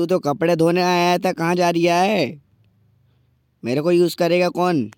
तू तो कपड़े धोने आया था, कहाँ जा रिया है? मेरे को यूज़ करेगा कौन?